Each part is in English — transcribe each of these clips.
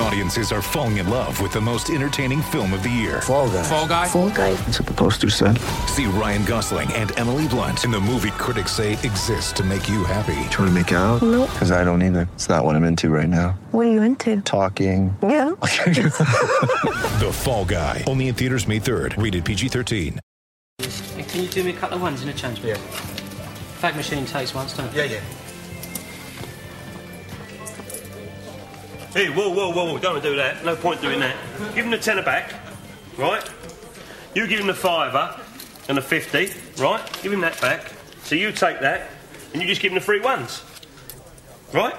Audiences are falling in love with the most entertaining film of the year. Fall guy. Fall guy. Fall guy. That's what the poster said. See Ryan Gosling and Emily Blunt in the movie critics say exists to make you happy. Trying to make it out? Nope. Because I don't either. It's not what I'm into right now. What are you into? Talking. Yeah. The Fall Guy. Only in theaters May 3rd. Rated PG-13. Hey, can you do me a couple of ones in a change? Yeah. Fag machine takes once, don't it? Yeah, yeah. Hey, whoa, whoa, whoa, don't do that. No point doing that. Give him the tenner back, right? You give him the fiver and the 50, right? Give him that back. So you take that and you just give him the free ones, right?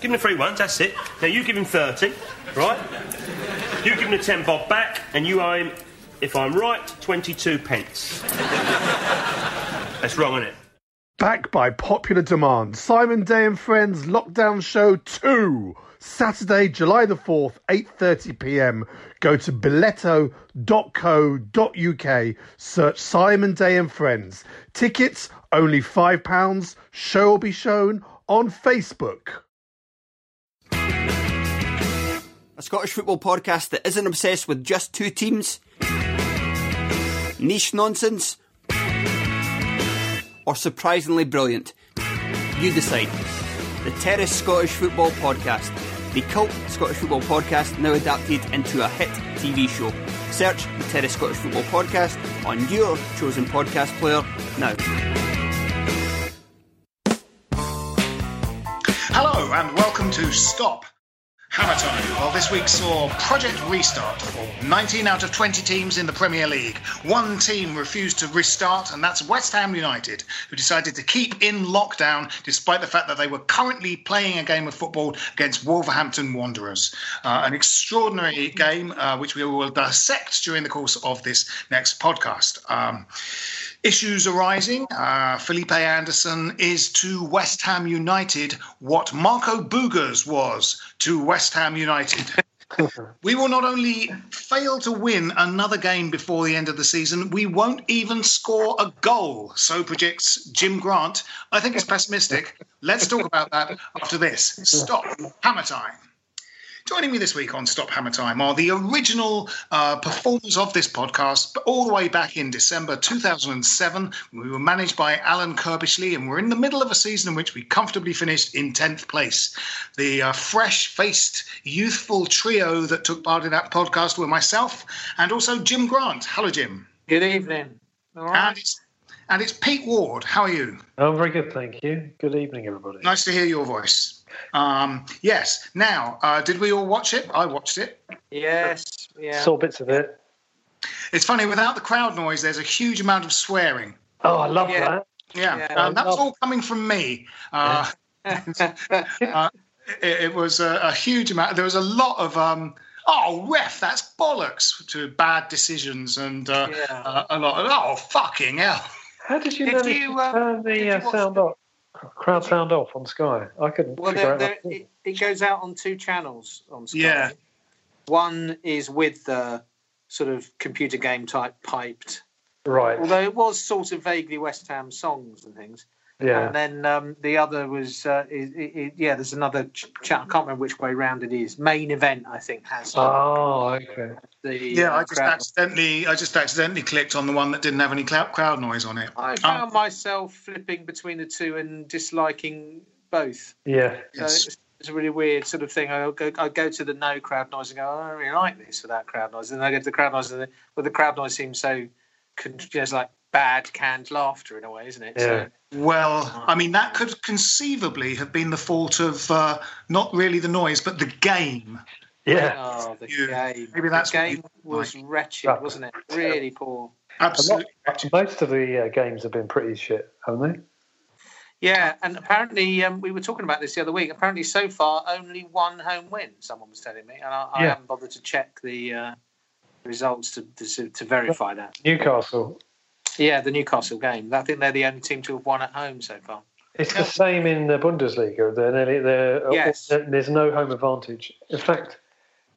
Give him the free ones, that's it. Now you give him 30, right? You give him the 10 bob back and you owe him, if I'm right, 22 pence. That's wrong, isn't it? Back by popular demand, Simon Day and Friends Lockdown Show 2, Saturday, July the 4th, 8:30 p.m. Go to billetto.co.uk, search Simon Day and Friends. Tickets only 5 pounds. Show will be shown on Facebook. A Scottish football podcast that isn't obsessed with just two teams, niche nonsense, or surprisingly brilliant. You decide. The Terrace Scottish Football Podcast, the cult Scottish football podcast now adapted into a hit TV show. Search the Terrace Scottish Football Podcast on your chosen podcast player now. Hello and welcome to Stop Hammer Time. Well, this week saw Project Restart for 19 out of 20 teams in the Premier League. One team refused to restart, and that's West Ham United, who decided to keep in lockdown despite the fact that they were currently playing a game of football against Wolverhampton Wanderers. Uh, an extraordinary game, uh, which we will dissect during the course of this next podcast. Um, Issues arising. Uh, Felipe Anderson is to West Ham United what Marco Boogers was to West Ham United. we will not only fail to win another game before the end of the season, we won't even score a goal. So predicts Jim Grant. I think it's pessimistic. Let's talk about that after this. Stop. Hammer time. Joining me this week on Stop Hammer Time are the original uh, performers of this podcast, but all the way back in December 2007. We were managed by Alan Curbishley, and we're in the middle of a season in which we comfortably finished in 10th place. The uh, fresh faced, youthful trio that took part in that podcast were myself and also Jim Grant. Hello, Jim. Good evening. All right. And it's, and it's Pete Ward. How are you? Oh, very good, thank you. Good evening, everybody. Nice to hear your voice. Um, yes. Now, uh, did we all watch it? I watched it. Yes. Yeah. Saw bits of it. It's funny, without the crowd noise, there's a huge amount of swearing. Oh, I love Yeah. that. Yeah, Yeah, um, that was love- all coming from me. Uh, uh, it, it was a, a huge amount. There was a lot of, um, oh, ref, that's bollocks to bad decisions and uh, Yeah. uh, a lot of, oh, fucking hell. How did you Did manage you, to uh, turn the uh, sound the- off? Crowd sound off on Sky. I couldn't Well, figure there, out. there, how it, it goes out on two channels on Sky. Yeah. One is with the sort of computer game type piped Right. Although it was sort of vaguely West Ham songs and things. Yeah. And then um, the other was, uh, it, it, it- yeah, there's another ch- chat. I can't remember which way round it is. Main event, I think, has Oh, okay. the. Yeah, uh, I just crowd- accidentally, I just accidentally clicked on the one that didn't have any cloud, crowd noise on it. I found myself flipping between the two and disliking both. Yeah. So it's, it's a really weird sort of thing. I go, I go to the no crowd noise and go, "Oh, I don't really like this without crowd noise. And then I go to the crowd noise, and the, well, the crowd noise seems so, con- just like bad canned laughter in a way, isn't it? So, Well, I mean, that could conceivably have been the fault of uh, not really the noise, but the game. Yeah. Oh, the game. Maybe that's the game you was wretched, wasn't it? Really poor. Absolutely. Most of the uh, games have been pretty shit, haven't they? Yeah, and apparently um, we were talking about this the other week. Apparently, so far only one home win. Someone was telling me, and I, I Yeah. haven't bothered to check the uh, results to, to to verify that. Newcastle. Yeah, the Newcastle game. I think they're the only team to have won at home so far. It's the same in the Bundesliga. They're nearly, they're, Yes. There's no home advantage. In fact,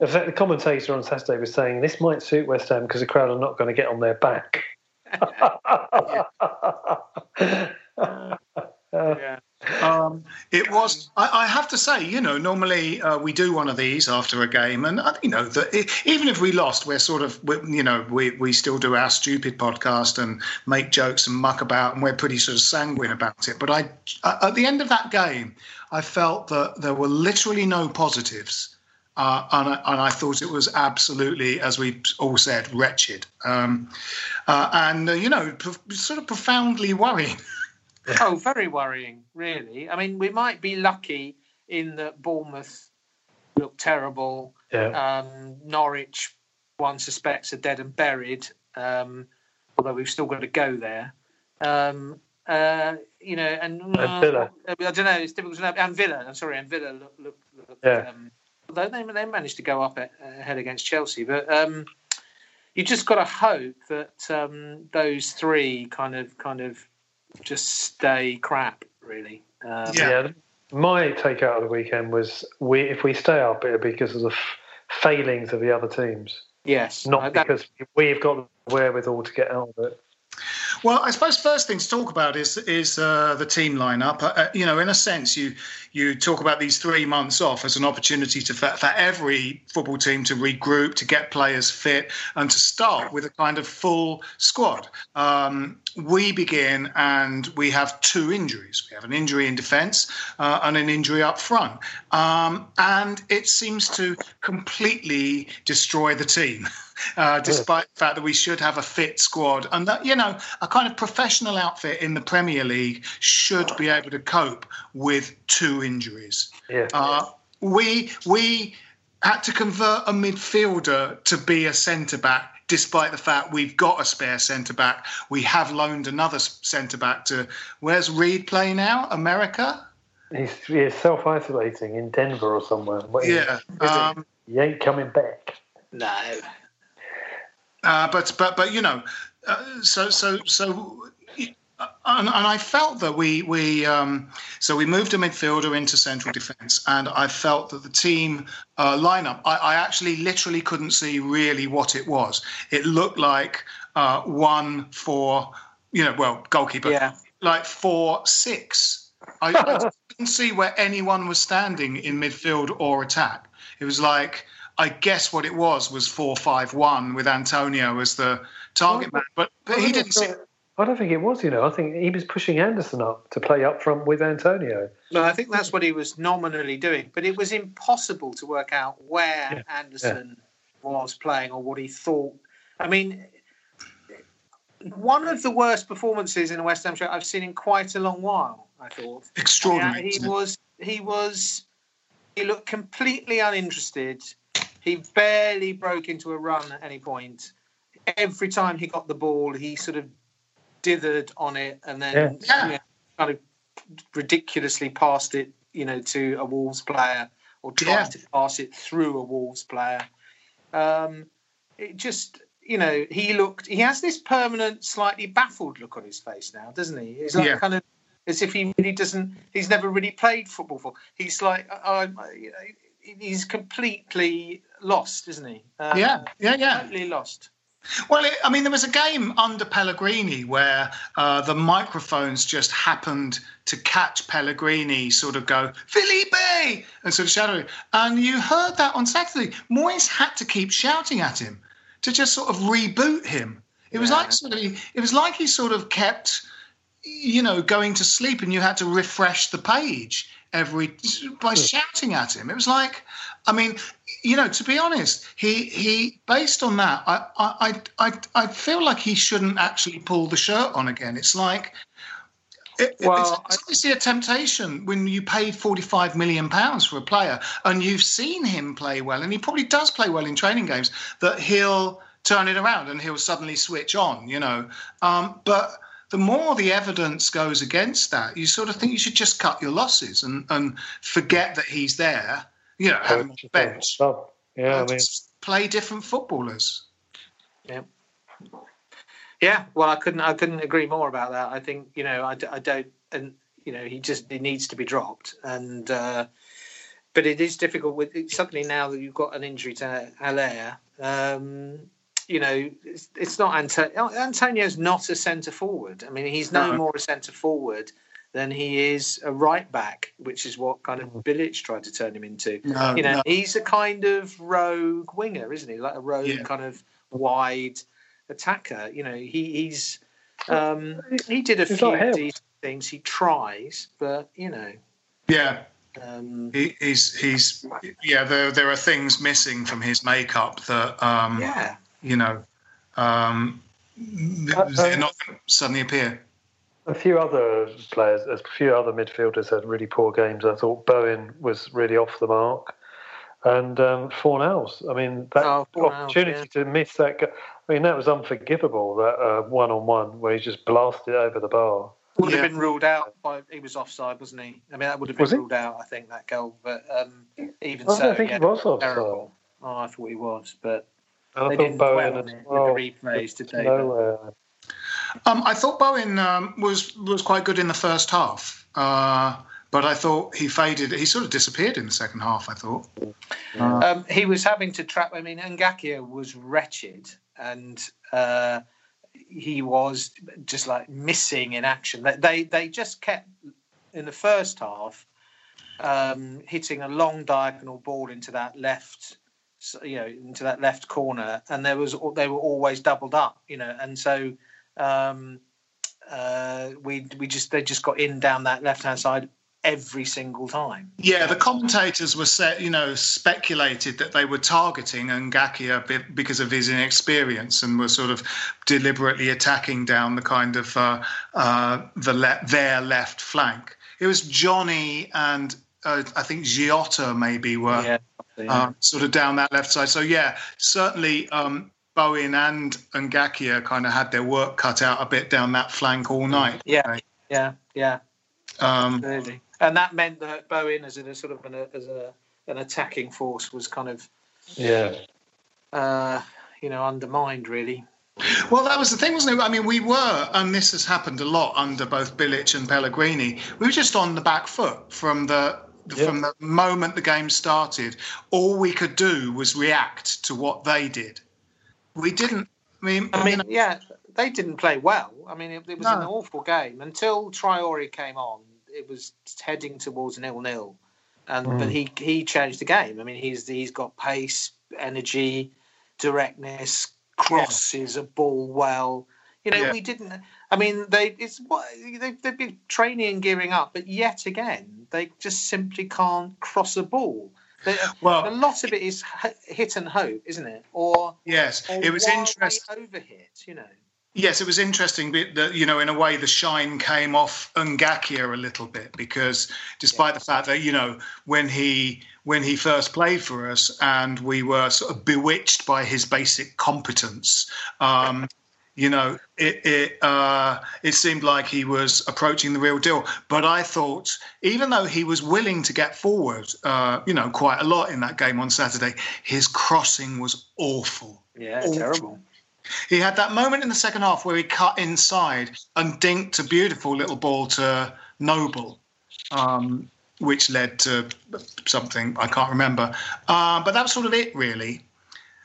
in fact, the commentator on Saturday was saying this might suit West Ham because the crowd are not going to get on their back. Um, it was. I, I have to say, you know, normally uh, we do one of these after a game, and uh, you know it, even if we lost, we're sort of, we, you know, we we still do our stupid podcast and make jokes and muck about, and we're pretty sort of sanguine about it. But I, at the end of that game, I felt that there were literally no positives. Uh, and, I, and I thought it was absolutely, as we all said, wretched, um, uh, and uh, you know, pro- sort of profoundly worrying. oh, very worrying, really. I mean, we might be lucky in that Bournemouth look terrible. Yeah. Um, Norwich, one suspects, are dead and buried, um, although we've still got to go there. Um, uh, you know, and, And Villa. I don't know. It's difficult to know. And Villa, I'm sorry, and Villa look, look, look Yeah. um, although they they managed to go up ahead against Chelsea, but um, you just got to hope that um, those three kind of kind of just stay crap, really. Um, yeah. My takeout of the weekend was we if we stay up, it'll be because of the f- failings of the other teams, Yes, not Uh, that- because we've got the wherewithal to get out of it. Well, I suppose first thing to talk about is is uh, the team lineup. Uh, Uh, you know, in a sense, you you talk about these three months off as an opportunity to for, for every football team to regroup, to get players fit, and to start with a kind of full squad. Um, we begin and we have two injuries. We have an injury in defence uh, and an injury up front, um, and it seems to completely destroy the team. Uh, despite the fact that we should have a fit squad and that you know a kind of professional outfit in the Premier League should be able to cope with two injuries. Yeah. Uh, we we had to convert a midfielder to be a centre back, despite the fact we've got a spare centre back. We have loaned another centre back to where's Reid play now? America. He's, he's self isolating in Denver or somewhere. What is- Yeah. is he? Um, he ain't coming back. No. Uh, but but but you know, uh, so so so. And, and I felt that we we um, so we moved a midfielder into central defence, and I felt that the team uh, lineup. I, I actually literally couldn't see really what it was. It looked like uh, one for you know well goalkeeper Yeah. like four six. I, I didn't see where anyone was standing in midfield or attack. It was like I guess what it was was four five one with Antonio as the target man, but, but he didn't see. I don't think it was, you know. I think he was pushing Anderson up to play up front with Antonio. No, I think that's what he was nominally doing, but it was impossible to work out where Anderson was playing or what he thought. I mean, one of the worst performances in a West Ham shirt I've seen in quite a long while. I thought Extraordinary, Yeah, he was. He was. He looked completely uninterested. He barely broke into a run at any point. Every time he got the ball, he sort of dithered on it and then Yeah. you know, kind of ridiculously passed it, you know, to a Wolves player or tried Yeah. to pass it through a Wolves player. Um, it just, you know, he looked. He has this permanent, slightly baffled look on his face now, doesn't he? It's like Yeah. kind of as if he really doesn't. He's never really played football before. He's like, I, you know, he's completely lost, isn't he? Um, Yeah, yeah, yeah. Totally lost. Well, it, I mean, there was a game under Pellegrini where uh, the microphones just happened to catch Pellegrini sort of go, Felipe! And sort of shouting. And you heard that on Saturday. Moyes had to keep shouting at him to just sort of reboot him. It was like sort of, it was like he sort of kept, you know, going to sleep and you had to refresh the page every by shouting at him. It was like, I mean, you know, to be honest, he he based on that, I I I I feel like he shouldn't actually pull the shirt on again. It's like. It, Well, it's, it's obviously a temptation when you paid 45 million pounds for a player and you've seen him play well and he probably does play well in training games that he'll turn it around and he'll suddenly switch on you know um, but the more the evidence goes against that you sort of think you should just cut your losses and, and forget that he's there you know have him on the bench Oh, yeah, I mean, play different footballers Yeah. Yeah, well, I couldn't. I couldn't agree more about that. I think you know, I don't, and you know, he just he needs to be dropped. And uh, but it is difficult with suddenly now that you've got an injury to Haller. Um, you know, it's, it's not Antonio. Antonio's not a centre forward. I mean, he's no No. more a centre forward than he is a right back, which is what kind of Bilic tried to turn him into. No, you know, no. he's a kind of rogue winger, isn't he? Like a rogue Yeah. kind of wide attacker. You know, he, he's um, he did a He's few decent things. He tries, but you know, yeah um, he, he's he's yeah there there are things missing from his makeup that um yeah, you know um they're not going to suddenly appear a few other players, a few other midfielders had really poor games. I thought Bowen was really off the mark, and um, Fornals. I mean, that Oh, Fornals, opportunity to miss that. Go- I mean, that was unforgivable. That one on one where he just blasted over the bar. would Yeah. have been ruled out by he was offside, wasn't he? I mean, that would have been Was he? ruled out. I think that goal, but um, even I so, don't think yeah, he was offside. terrible. Oh, I thought he was, but And I they thought didn't dwell Bowen on as it well. with the replays, did they? Um i thought bowen um, was was quite good in the first half uh but i thought he faded he sort of disappeared in the second half i thought Um, he was having to trap. I mean, Ngakia was wretched, and uh, he was just like missing in action. They they, they just kept in the first half um, hitting a long diagonal ball into that left, s- you know, into that left corner, and there was they were always doubled up, you know, and so. Um, uh, we we just they just got in down that left hand side every single time. Yeah, the commentators were set, you know, speculated that they were targeting Ngakia be- because of his inexperience and were sort of deliberately attacking down the kind of uh, uh, the le- their left flank. It was Johnny and uh, I think Jota maybe were Yeah, uh, sort of down that left side. So yeah, certainly um, Bowen and Ngakia kind of had their work cut out a bit down that flank all night. Yeah, yeah, yeah. Um, Absolutely. And that meant that Bowen, as a sort of an, as a, an attacking force, was kind of, Yeah. uh, you know, undermined really. Well, that was the thing, wasn't it? I mean, we were, and this has happened a lot under both Bilic and Pellegrini. We were just on the back foot from the from the moment the game started. All we could do was react to what they did. We didn't. I mean, I mean, yeah, they didn't play well. I mean, it, it was an awful game until Traoré came on. It was heading towards nil nil, and Mm. but he he changed the game. I mean, he's he's got pace, energy, directness, crosses a ball well. You know, Yeah. we didn't. I mean, they it's what they they've been training and gearing up, but yet again, they just simply can't cross a ball. They, Well- a lot of it is hit and hope, isn't it? Or yes, or it was interesting. overhit. You know. Yes, it was interesting that you know, in a way, the shine came off Ngakia a little bit because, despite the fact that you know, when he when he first played for us, and we were sort of bewitched by his basic competence, um, you know, it it uh, it seemed like he was approaching the real deal. But I thought, even though he was willing to get forward, uh, you know, quite a lot in that game on Saturday, his crossing was awful. Yeah, Awful. terrible. He had that moment in the second half where he cut inside and dinked a beautiful little ball to Noble, um, which led to something I can't remember. Uh, but that was sort of it, really.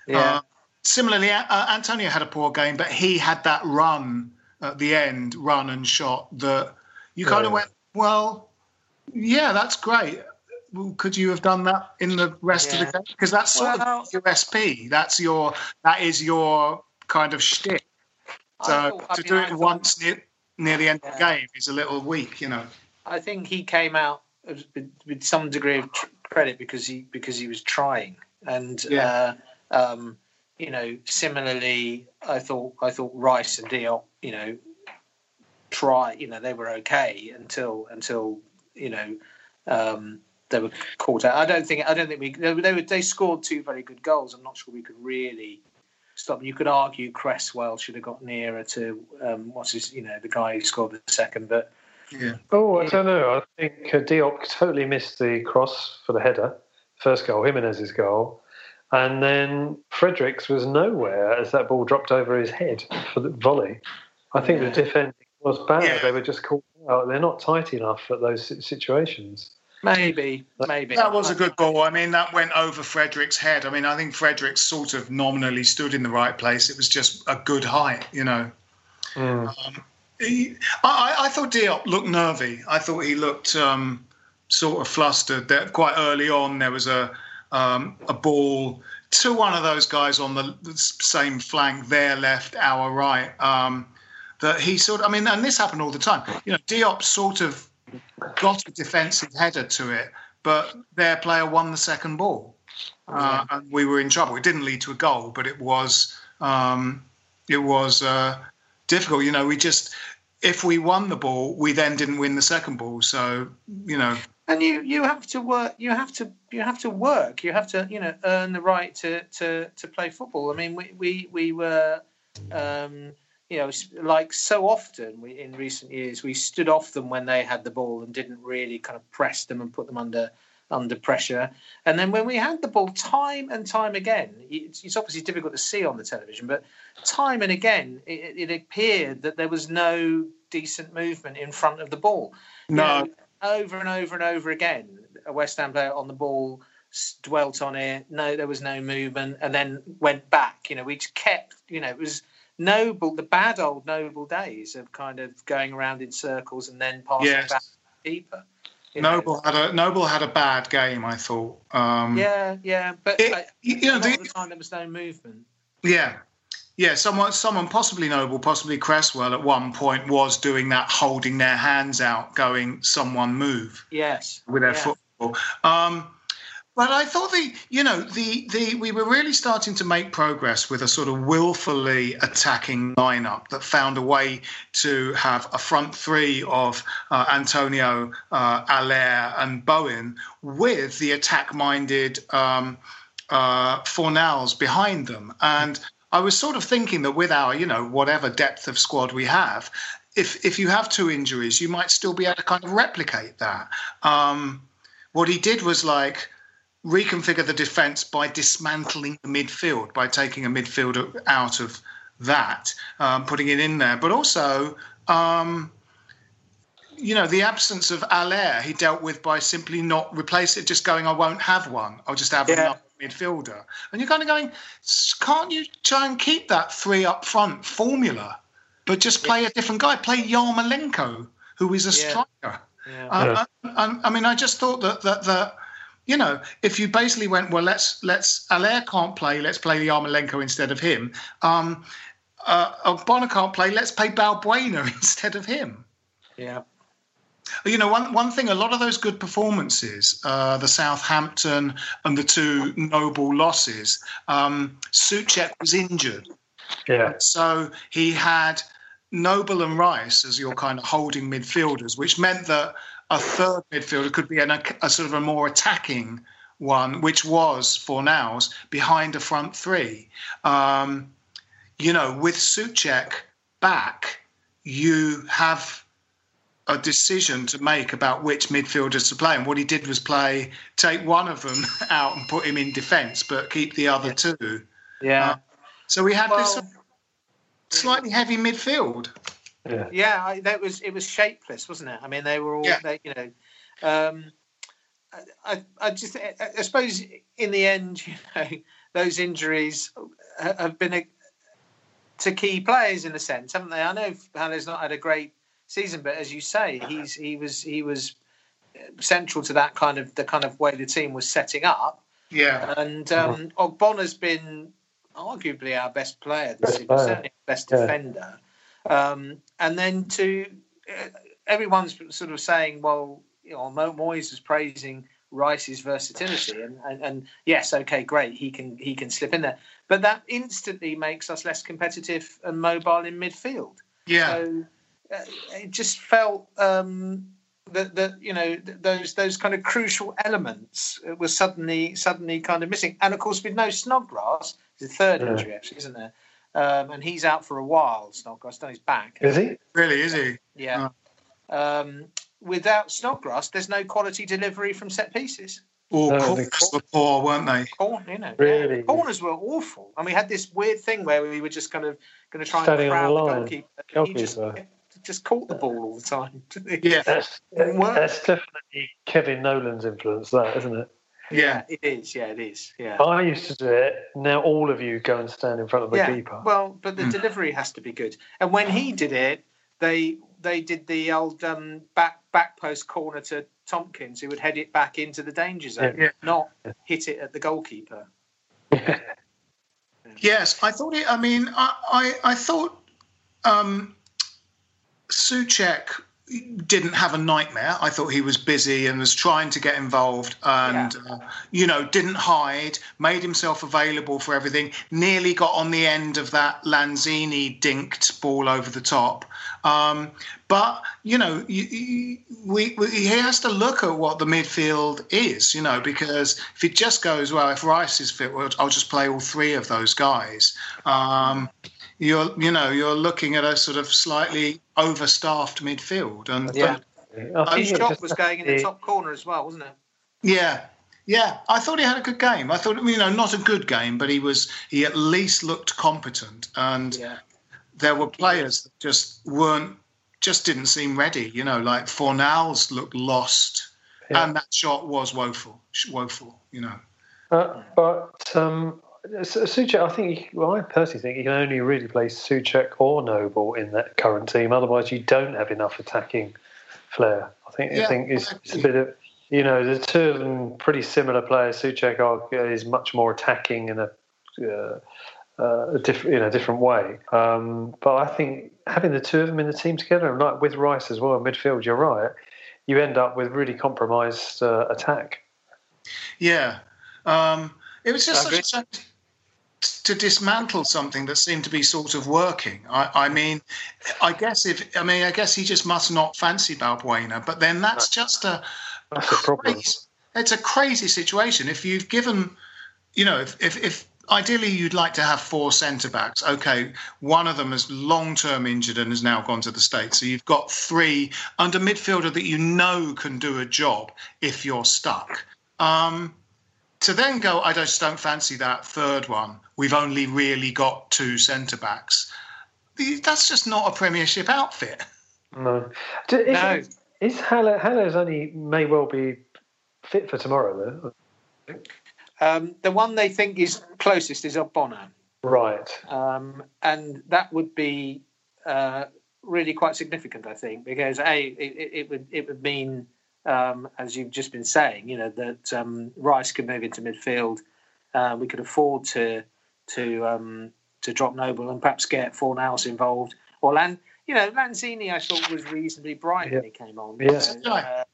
Yeah. Similarly, uh, Antonio had a poor game, but he had that run at the end, run and shot that you kind of Yeah. went, well, yeah, that's great. Well, could you have done that in the rest of the game? Because that's sort Well- of your SP. That's your that is your kind of shtick. So thought- I to mean, do I it thought- once near near the end of the game is a little weak, you know. I think he came out with, with some degree of tr- credit because he because he was trying, and Yeah. uh, um, you know, similarly, I thought I thought Rice and Diop, you know, try, you know, they were okay until until you know um, they were caught out. I don't think I don't think we they, they, were, they scored two very good goals. I'm not sure we could really stop. them. You could argue Cresswell should have got nearer to um, what's his, you know, the guy who scored the second, but. Yeah. Oh, I don't know. I think uh, Diop totally missed the cross for the header, first goal, Jimenez's goal. And then Fredericks was nowhere as that ball dropped over his head for the volley. I think Yeah. the defending was bad. Yeah. They were just caught out. They're not tight enough at those situations. Maybe, maybe. That was a good goal. I mean, that went over Frederick's head. I mean, I think Frederick sort of nominally stood in the right place. It was just a good height, you know. Mm. He, I, I thought Diop looked nervy. I thought he looked um, sort of flustered. That quite early on there was a um, a ball to one of those guys on the, same flank, their left, our right. Um, that he sort of, I mean, and this happened all the time. You know, Diop sort of got a defensive header to it, but their player won the second ball, uh, and we were in trouble. It didn't lead to a goal, but it was um, it was uh, difficult. You know, we just if we won the ball, we then didn't win the second ball. So you know, and you you have to work. You have to you have to work. You have to you know earn the right to to to play football. I mean, we we we were. Um, you know, like so often we, in recent years, we stood off them when they had the ball and didn't really kind of press them and put them under under pressure. And then when we had the ball, time and time again, it's, it's obviously difficult to see on the television, but time and again, it, it appeared that there was no decent movement in front of the ball. You No. know, over and over and over again, a West Ham player on the ball dwelt on it. No, there was no movement, and then went back. You know, we just kept. You know, it was noble, the bad old noble days of kind of going around in circles and then passing Yes. back the you know. Noble had a Noble had a bad game. I thought. Um, Yeah, yeah, but It- you know, the- the time there was no movement. Yeah. Yeah, someone, someone possibly Noble, possibly Cresswell at one point was doing that, holding their hands out, going, someone move Yes, with their football. Um, but I thought the, you know, the, the we were really starting to make progress with a sort of willfully attacking lineup that found a way to have a front three of uh, Antonio, uh, Haller, and Bowen with the attack-minded um, uh, Fornals behind them. And I was sort of thinking that with our, you know, whatever depth of squad we have, if if you have two injuries, you might still be able to kind of replicate that. Um, what he did was like reconfigure the defence by dismantling the midfield, by taking a midfielder out of that, um, putting it in there, but also. Um, you know, the absence of Haller he dealt with by simply not replace it, just going, I won't have one. I'll just have Yeah. another midfielder. And you're kind of going, can't you try and keep that three up front formula, but just play a different guy? Play Yarmolenko, who is a Yeah. striker. Yeah. I, I, I mean, I just thought that that that you know, if you basically went, well, let's let's Haller can't play, let's play Yarmolenko instead of him. Um, uh, Bonner can't play, let's play Balbuena instead of him. Yeah. You know, one one thing, a lot of those good performances, uh, the Southampton and the two Noble losses, um, Soucek was injured. Yeah. So he had Noble and Rice as your kind of holding midfielders, which meant that a third midfielder could be an, a, sort of a more attacking one, which was Fornals behind a front three. Um, you know, with Soucek back, you have a decision to make about which midfielders to play. And what he did was play, take one of them out and put him in defence, but keep the other two. Yeah. Uh, so we had this slightly heavy midfield. Yeah. Yeah, I, that was it was shapeless, wasn't it? I mean, they were all, Yeah. they, you know, um, I, I, I just, I, I suppose in the end, you know, those injuries, have been a, to key players in a sense, haven't they? I know Haller's not had a great season, but as you say, he's he was he was central to that kind of the kind of way the team was setting up. Yeah. And um, Ogbonna's been arguably our best player this Best season, player. certainly best Yeah. defender. Um, and then to uh, everyone's sort of saying, well, you know, Moyes is praising Rice's versatility, and, and, and yes, okay, great, he can he can slip in there, but that instantly makes us less competitive and mobile in midfield. Yeah. So it just felt um, that that you know those those kind of crucial elements uh, were suddenly suddenly kind of missing. And of course, with no Snodgrass, it's a third Yeah. injury actually, isn't there? Um, and he's out for a while. Snodgrass on his back. Is he? Really, is he? Yeah. Um, without Snodgrass, there's no quality delivery from set pieces. Or No, corners were poor, weren't they? Corner, you know, Really? yeah. corners were awful. And we had this weird thing where we were just kind of going to try Standing and on crowd the the line. goalkeeper. He just, Goalkeeper. Just caught the ball all the time. Yeah. That's, Didn't work. that's definitely Kevin Nolan's influence, that isn't it? Yeah. it is. Yeah, it is. Yeah. I used to do it. Now all of you go and stand in front of the yeah. keeper. Well, but the Hmm. delivery has to be good. And when he did it, they they did the old um, back back post corner to Tomkins, who would head it back into the danger zone, Yeah. not hit it at the goalkeeper. Yes, I thought it. I mean, I I, I thought um, Soucek didn't have a nightmare. I thought he was busy and was trying to get involved, and uh, you know, didn't hide, made himself available for everything. Nearly got on the end of that Lanzini dinked ball over the top. Um, but you know, you, you, we, we, he has to look at what the midfield is, you know, because if it just goes well, if Rice is fit, well, I'll just play all three of those guys. Um, you're, you know, you're looking at a sort of slightly overstaffed midfield, and Yeah. I His think shot was going in the top corner as well, wasn't it? yeah, yeah. I thought he had a good game. I thought, you know, not a good game, but he was he at least looked competent, and Yeah. there were players that just weren't, just didn't seem ready. You know, like Fornals looked lost, Yeah. and that shot was woeful, woeful. You know. Uh, but um, Su- Soucek, I think, you- well, I personally think you can only really play Soucek or Noble in that current team. Otherwise, you don't have enough attacking flair. I think, I think it's, it's a bit of, you know, the two of them pretty similar players. Soucek are, is much more attacking in a, uh, uh, a diff, in a different way. Um, but I think having the two of them in the team together, and like with Rice as well in midfield, you're right. You end up with really compromised uh, attack. Yeah. Um, it was just I such a shame to dismantle something that seemed to be sort of working. I, I mean, I guess if I mean, I guess he just must not fancy Balbuena, but then that's just a That's the problem. crazy, it's a crazy situation. If you've given, you know, if, if, if ideally you'd like to have four centre backs, okay, one of them is long term injured and has now gone to the States. So you've got three under midfielder that you know can do a job if you're stuck. Um, to then go, I just don't fancy that third one. We've only really got two centre backs. That's just not a Premiership outfit. No. Do- Is, No. is Haller, Haller's only may well be fit for tomorrow, though? Um, the one they think is closest is Ogbonna. Right. um, and that would be uh, really quite significant, I think, because a it, it it would it would mean, um, as you've just been saying, you know that um, Rice could move into midfield. Uh, we could afford to to um, to drop Noble and perhaps get Fornals involved. Or Lan, you know, Lanzini, I thought was reasonably bright when he came on. Yeah. So, uh,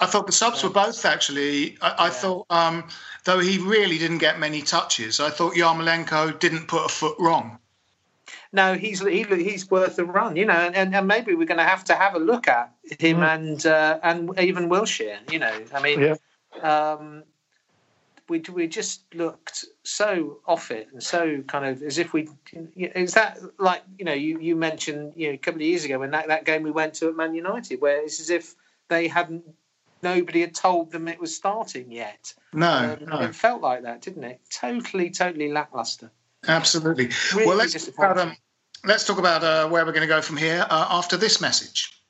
I thought the subs were both actually. I, I thought, um, though he really didn't get many touches, I thought Yarmolenko didn't put a foot wrong. No, he's he, he's worth a run, you know, and, and, and maybe we're going to have to have a look at him and uh, and even Wilshere, you know. I mean, Yeah. um, we we just looked so off it and so kind of as if we is that like you know you, you mentioned you know a couple of years ago when that, that game we went to at Man United where it's as if they hadn't nobody had told them it was starting yet. No, Um, no. It felt like that, didn't it? Totally, totally lackluster. Absolutely. Really well, let's talk about, um, let's talk about uh, where we're going to go from here uh, after this message.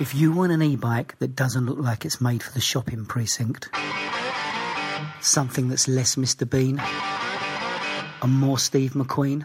If you want an e-bike that doesn't look like it's made for the shopping precinct, something that's less Mr. Bean and more Steve McQueen,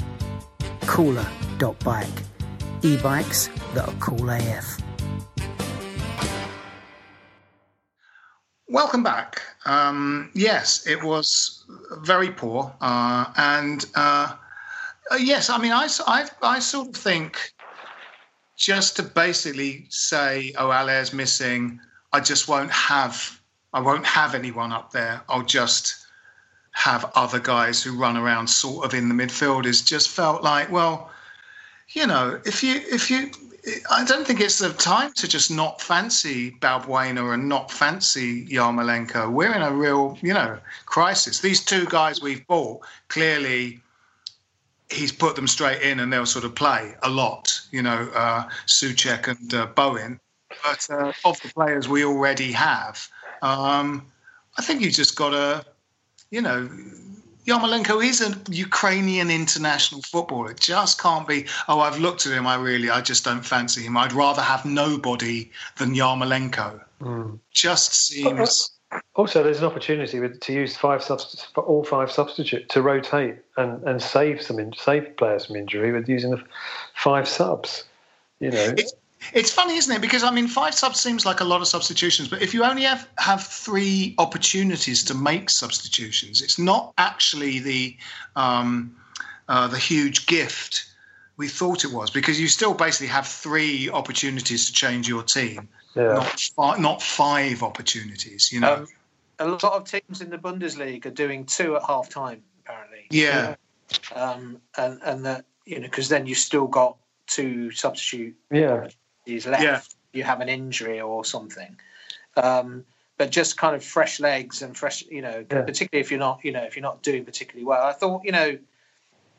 Cooler.bike. E-bikes that are cool AF. Welcome back. Um, yes, it was very poor, uh, and uh, uh, yes, I mean, I, I, I sort of think just to basically say, "Oh, Haller's missing," I just won't have I won't have anyone up there. I'll just have other guys who run around sort of in the midfield. Is just felt like, well, you know, if you if you I don't think it's the time to just not fancy Balbuena and not fancy Yarmolenko. We're in a real, you know, crisis. These two guys we've bought, clearly he's put them straight in and they'll sort of play a lot, you know, uh, Soucek and uh, Bowen. But uh, of the players we already have, um, I think you just got to, you know, Yarmolenko is a Ukrainian international footballer. It just can't be, oh, I've looked at him, I really, I just don't fancy him. I'd rather have nobody than Yarmolenko. Mm. Just seems. Also, there's an opportunity with, to use five subst- for all five substitute to rotate and, and save some in, save players from injury with using the five subs. You know, it's, it's funny, isn't it? Because I mean, five subs seems like a lot of substitutions, but if you only have have three opportunities to make substitutions, it's not actually the um, uh, the huge gift we thought it was because you still basically have three opportunities to change your team, yeah. not fi- not five opportunities. You know, Um, a lot of teams in the Bundesliga are doing two at half time, apparently. yeah, Um, and and that you know because then you've still got two substitute yeah, is left. Yeah. You have an injury or something. Um, but just kind of fresh legs and fresh, you know, Yeah. particularly if you're not, you know, if you're not doing particularly well. I thought, you know,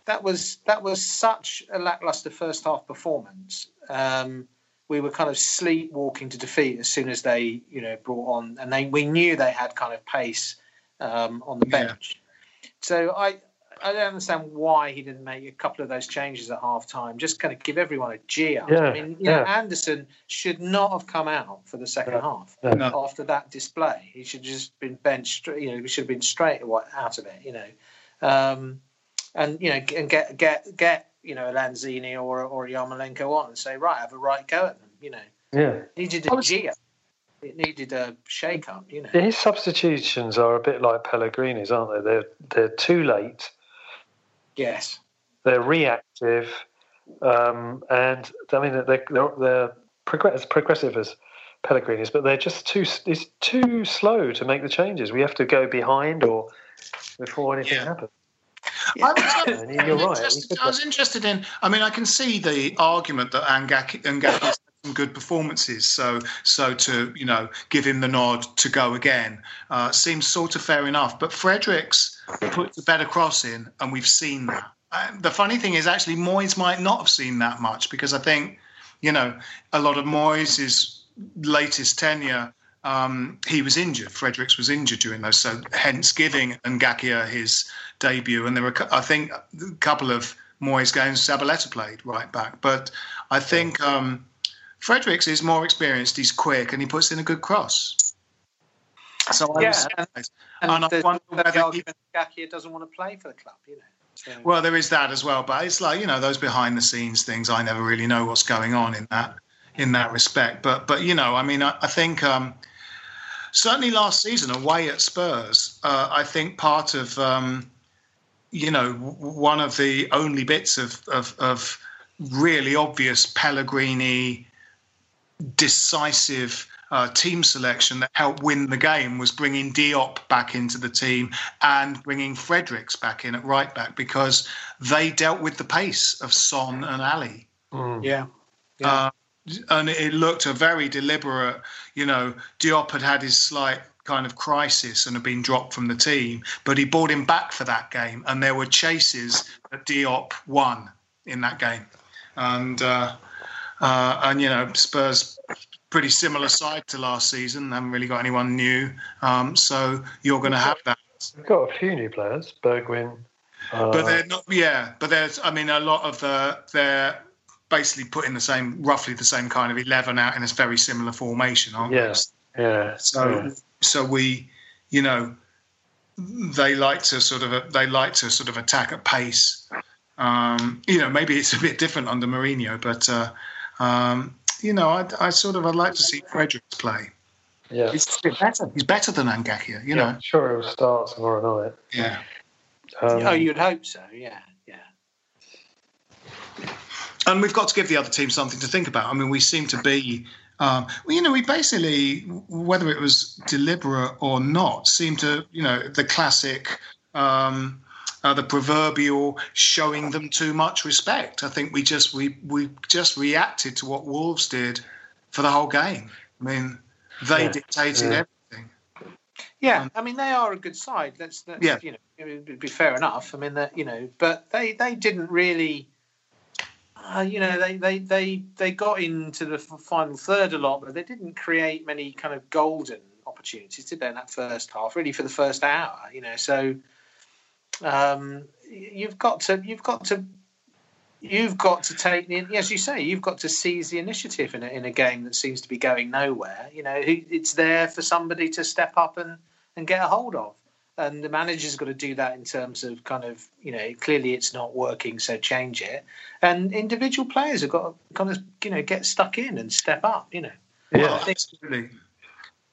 that was that was such a lackluster first half performance. Um, we were kind of sleepwalking to defeat as soon as they, you know, brought on, and they we knew they had kind of pace um, on the Yeah. bench. So I I don't understand why he didn't make a couple of those changes at half time. Just kind of give everyone a G up. Yeah, I mean, you know. Anderson should not have come out for the second No, half no. after that display. He should have just been benched. You know, he should have been straight out of it. You know, um, and you know, and get get get you know a Lanzini or or a Yarmolenko on and say, right, have a right go at them. You know, yeah. needed a G up. It needed a shake up. You know. His substitutions are a bit like Pellegrini's, aren't they? They're they're too late. Yes. They're reactive, um, and I mean they're they're, they're progress, as progressive as Pellegrini's, but they're just too it's too slow to make the changes. We have to go behind or before anything Yeah. happens. I was, And you're right. interested, I was interested in. I mean, I can see the argument that Ngakia Ngakia had some good performances, so so to you know give him the nod to go again uh, seems sort of fair enough. But Fredericks puts a better cross in, and we've seen that. And the funny thing is, actually, Moyes might not have seen that much because I think you know a lot of Moyes' latest tenure. Um, he was injured. Fredericks was injured during those, so hence giving Ngakia his debut. And there were, I think, a couple of Moyes games Zabaleta played right back. But I think um, Fredericks is more experienced. He's quick, and he puts in a good cross. So I Yeah, was and, surprised. and And I wonder whether he- Gakia doesn't want to play for the club. You know. So, Well, there is that as well, but it's like you know those behind the scenes things. I never really know what's going on in that in that respect. But but you know, I mean, I, I think um, certainly last season away at Spurs, uh, I think part of um, you know one of the only bits of of, of really obvious Pellegrini decisive uh, team selection that helped win the game was bringing Diop back into the team and bringing Fredericks back in at right back because they dealt with the pace of Son and Alli. Yeah. Uh, and it looked a very deliberate, you know, Diop had had his slight kind of crisis and had been dropped from the team, but he brought him back for that game. And there were chases that Diop won in that game. And, uh, uh, and you know, Spurs pretty similar side to last season. Haven't really got anyone new. Um, so you're going to have that. We've got a few new players, Bergwijn. Uh, but they're not. Yeah, but there's. I mean, a lot of the they're basically putting the same, roughly the same kind of eleven out in a very similar formation, aren't yeah, they? yeah. So, yeah. so we, you know, they like to sort of they like to sort of attack at pace. Um, you know, maybe it's a bit different under Mourinho, but uh, um, you know, I, I sort of I'd like to see Fredericks play. Yeah, he's a bit better. He's better than Ngakia, you know. Sure, he'll start tomorrow night. Yeah. Um, oh, you'd hope so. Yeah, yeah. And we've got to give the other team something to think about. I mean, we seem to be, um, well, you know, we basically, whether it was deliberate or not, seem to, you know, the classic, um, uh, the proverbial showing them too much respect. I think we just we we just reacted to what Wolves did for the whole game. I mean, they Yeah. dictated Yeah. everything. Yeah, I mean they are a good side. That's, that's Yeah. you know it would be fair enough. I mean that you know, but they they didn't really. Uh, you know they, they they they got into the final third a lot, but they didn't create many kind of golden opportunities, did they? In that first half, really for the first hour, you know. So um, you've got to you've got to you've got to take the as you say you've got to seize the initiative in a, in a game that seems to be going nowhere. You know it's there for somebody to step up and and get a hold of. And the manager's got to do that in terms of kind of you know clearly it's not working so change it. And individual players have got to kind of you know get stuck in and step up you know. Well, absolutely.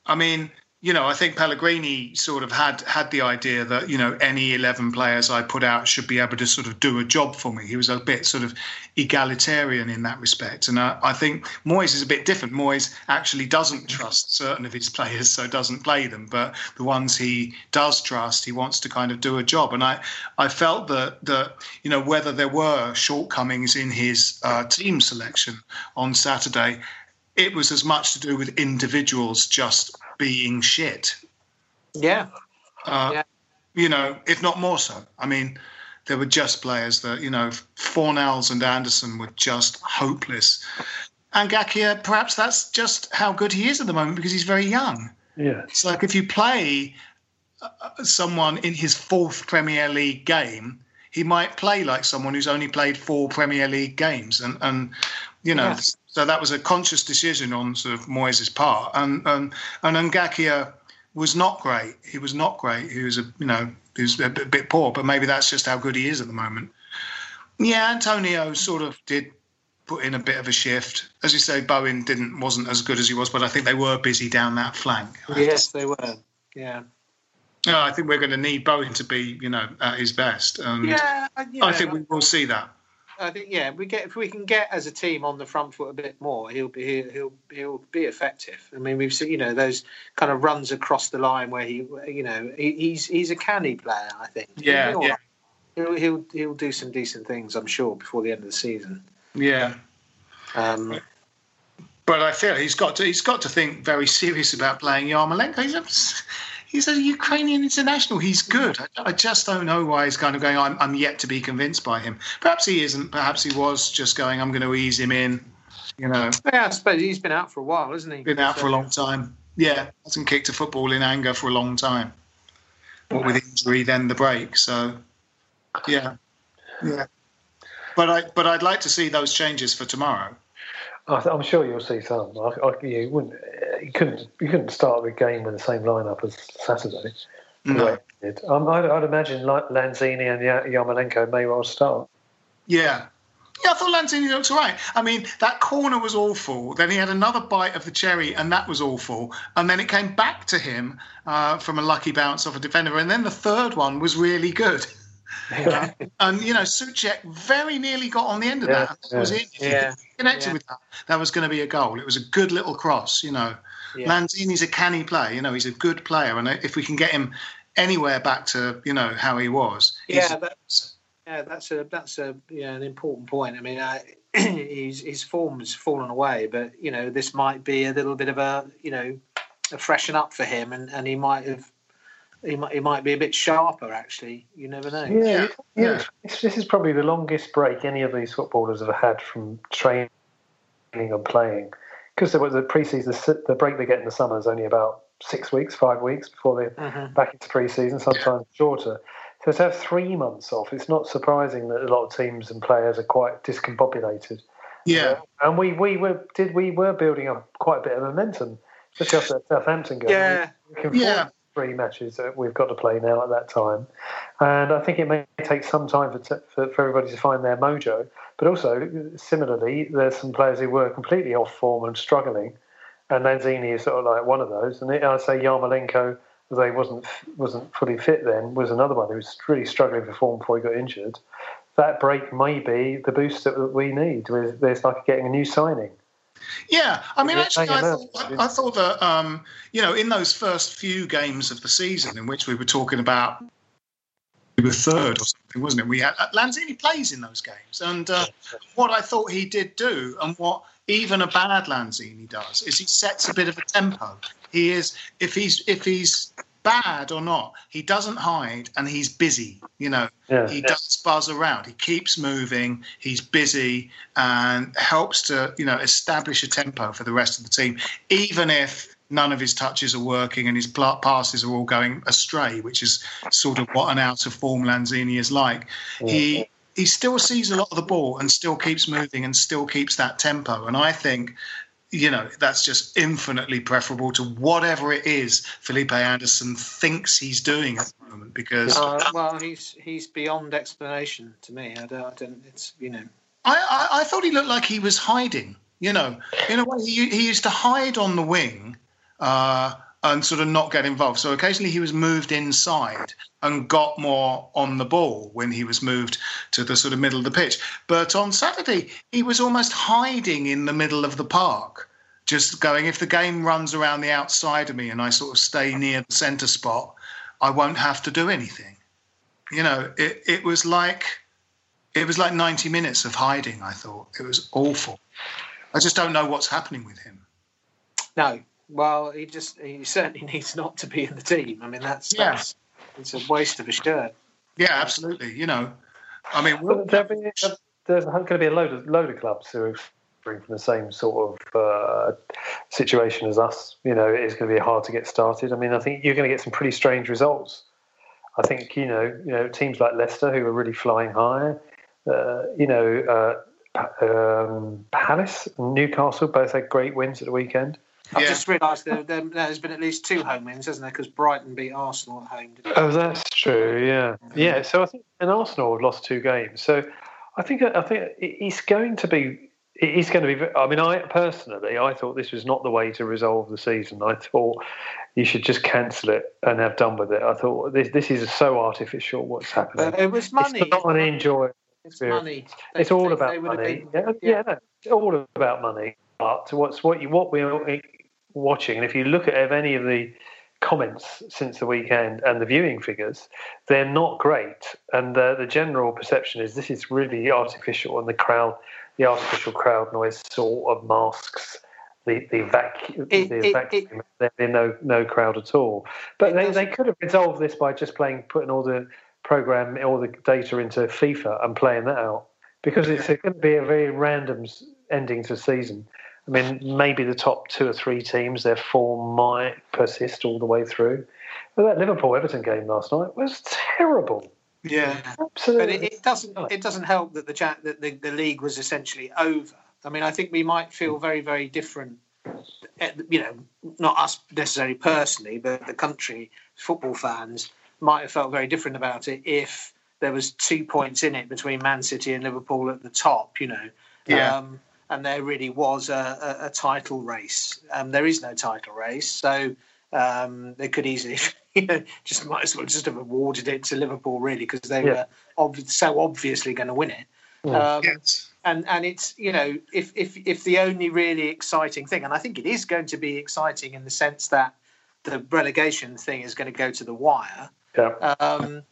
I mean, you know, I think Pellegrini sort of had had the idea that you know any eleven players I put out should be able to sort of do a job for me. He was a bit sort of egalitarian in that respect, and I, I think Moyes is a bit different. Moyes actually doesn't trust certain of his players, so doesn't play them. But the ones he does trust, he wants to kind of do a job. And I, I felt that that you know whether there were shortcomings in his uh, team selection on Saturday, it was as much to do with individuals just being shit. yeah Uh, You know, if not more so. I mean, there were just players that, you know, Fornals and Anderson were just hopeless. Ngakia, perhaps that's just how good he is at the moment because he's very young. Yeah. It's like if you play uh, someone in his fourth Premier League game, he might play like someone who's only played four Premier League games, and and you know, Yeah. So that was a conscious decision on sort of Moyes' part, and and and Ngakia was not great. He was not great. He was a you know he was a bit, poor, but maybe that's just how good he is at the moment. Yeah, Antonio sort of did put in a bit of a shift. As you say, Bowen didn't wasn't as good as he was, but I think they were busy down that flank. yes they were yeah No, I think we're going to need Bowen to be, you know, at his best, and Yeah, I- I think we will see that. I think yeah, we get if we can get as a team on the front foot a bit more, he'll be he'll he'll, he'll be effective. I mean, we've seen you know those kind of runs across the line where he you know he, he's he's a canny player. I think. Yeah, He'll, yeah. He'll, he'll he'll do some decent things, I'm sure, before the end of the season. Yeah, Um, but I feel he's got to he's got to think very serious about playing Yarmolenko. He's a, Ukrainian international. He's good. I, I just don't know why he's kind of going. I'm I'm yet to be convinced by him. Perhaps he isn't. Perhaps he was just going. I'm going to ease him in. You know, yeah, I suppose he's been out for a while, hasn't he? been out for a long time. Yeah, hasn't kicked a football in anger for a long time. What with injury, then the break. So, yeah, yeah. But I but I'd like to see those changes for tomorrow. I th- I'm sure you'll see some. I, I, you wouldn't. You couldn't. You couldn't start the game with the same lineup as Saturday. No. way it did. Um, I'd, I'd imagine Lanzini and Ya- Yarmolenko may well start. Yeah. Yeah, I thought Lanzini looked all right. I mean, that corner was awful. Then he had another bite of the cherry, and that was awful. And then it came back to him uh, from a lucky bounce off a defender. And then the third one was really good. and, you know, Soucek very nearly got on the end of Yeah, that. That was it. Yeah, connected yeah. with that, that was going to be a goal. It was a good little cross, you know. Yeah. Lanzini's a canny player. You know, he's a good player. And if we can get him anywhere back to, you know, how he was. Yeah, that's yeah, that's a that's a yeah an important point. I mean, I his his form's fallen away. But you know, this might be a little bit of a you know a freshen up for him, and, and he might have. He might, he might be a bit sharper, actually. You never know. Yeah, yeah. This, this is probably the longest break any of these footballers have had from training and playing. Because there was the pre-season, the break they get in the summer is only about six weeks, five weeks before they're Mhm. back into pre-season, sometimes shorter. So to have three months off, it's not surprising that a lot of teams and players are quite discombobulated. Yeah. And we, we were did we were building up quite a bit of momentum, especially after that Southampton game. Yeah. Yeah. Three matches that we've got to play now at that time, and I think it may take some time for, t- for for everybody to find their mojo. But also, similarly, there's some players who were completely off form and struggling, and Lanzini is sort of like one of those. And I'd say Yarmolenko, although he wasn't wasn't fully fit then, was another one who was really struggling for form before he got injured. That break may be the boost that we need. There's like getting a new signing. Yeah, I mean, actually, I thought, I thought that um, you know, in those first few games of the season, in which we were talking about, we were third or something, wasn't it? We had Lanzini plays in those games, and uh, what I thought he did do, and what even a bad Lanzini does, is he sets a bit of a tempo. He is if he's if he's bad or not, he doesn't hide and he's busy. You know, Yeah. he does buzz around. He keeps moving. He's busy and helps to you know establish a tempo for the rest of the team, even if none of his touches are working and his passes are all going astray, which is sort of what an out of form Lanzini is like. He he still sees a lot of the ball and still keeps moving and still keeps that tempo. And I think you know, that's just infinitely preferable to whatever it is Felipe Anderson thinks he's doing at the moment because Uh, well, he's he's beyond explanation to me. I don't. I don't it's you know. I, I, I thought he looked like he was hiding. You know, in a way, he, he used to hide on the wing uh, and sort of not get involved. So occasionally he was moved inside and got more on the ball when he was moved to the sort of middle of the pitch. But on Saturday, he was almost hiding in the middle of the park, just going, if the game runs around the outside of me and I sort of stay near the centre spot, I won't have to do anything. You know, it, it was like it was like 90 minutes of hiding, I thought. It was awful. I just don't know what's happening with him. No. Well, he just he certainly needs not to be in the team. I mean, that's Yeah. that's it's a waste of a shirt. Yeah, absolutely. You know, I mean, But there'll be, there's going to be a load of load of clubs who are suffering from the same sort of uh, situation as us. You know, it's going to be hard to get started. I mean, I think you're going to get some pretty strange results. I think you know, you know, teams like Leicester who are really flying high. Uh, you know, uh, um, Palace, and Newcastle both had great wins at the weekend. I've just realised there, there, there's been at least two home wins, hasn't there? Because Brighton beat Arsenal at home. Oh, that's true. Yeah, yeah. So I think, and Arsenal have lost two games. So I think, I think it's going to be. It's going to be. I mean, I personally, I thought this was not the way to resolve the season. I thought you should just cancel it and have done with it. I thought this this is so artificial. What's happening? But it was money. It's not an enjoy. It's money. They- It's all they- about they money. been- yeah, yeah, no, it's all about money. But what's what you what we're watching, and if you look at any of the comments since the weekend and the viewing figures, they're not great. And uh, the general perception is this is really artificial, and the crowd, the artificial crowd noise sort of masks the the vacuum. It- the it- vacuum. There'd no no crowd at all. But they, they could have resolved this by just playing, putting all the program, all the data into FIFA and playing that out because it's going to be a very random ending to season. I mean, maybe the top two or three teams, their form might persist all the way through. But that Liverpool Everton game last night was terrible. Yeah, absolutely. But it, it doesn't. It doesn't help that the chat that the, the league was essentially over. I mean, I think we might feel very, very different. eh, You know, not us necessarily personally, but the country football fans might have felt very different about it if there was two points in it between Man City and Liverpool at the top. You know, Yeah. um, and there really was a, a, a title race. Um, there is no title race, so um, they could easily, you know, just might as well just have awarded it to Liverpool, really, because they Yeah. were ob- so obviously going to win it. Um, And and it's you know if if if the only really exciting thing, and I think it is going to be exciting in the sense that the relegation thing is going to go to the wire. Yeah. Um,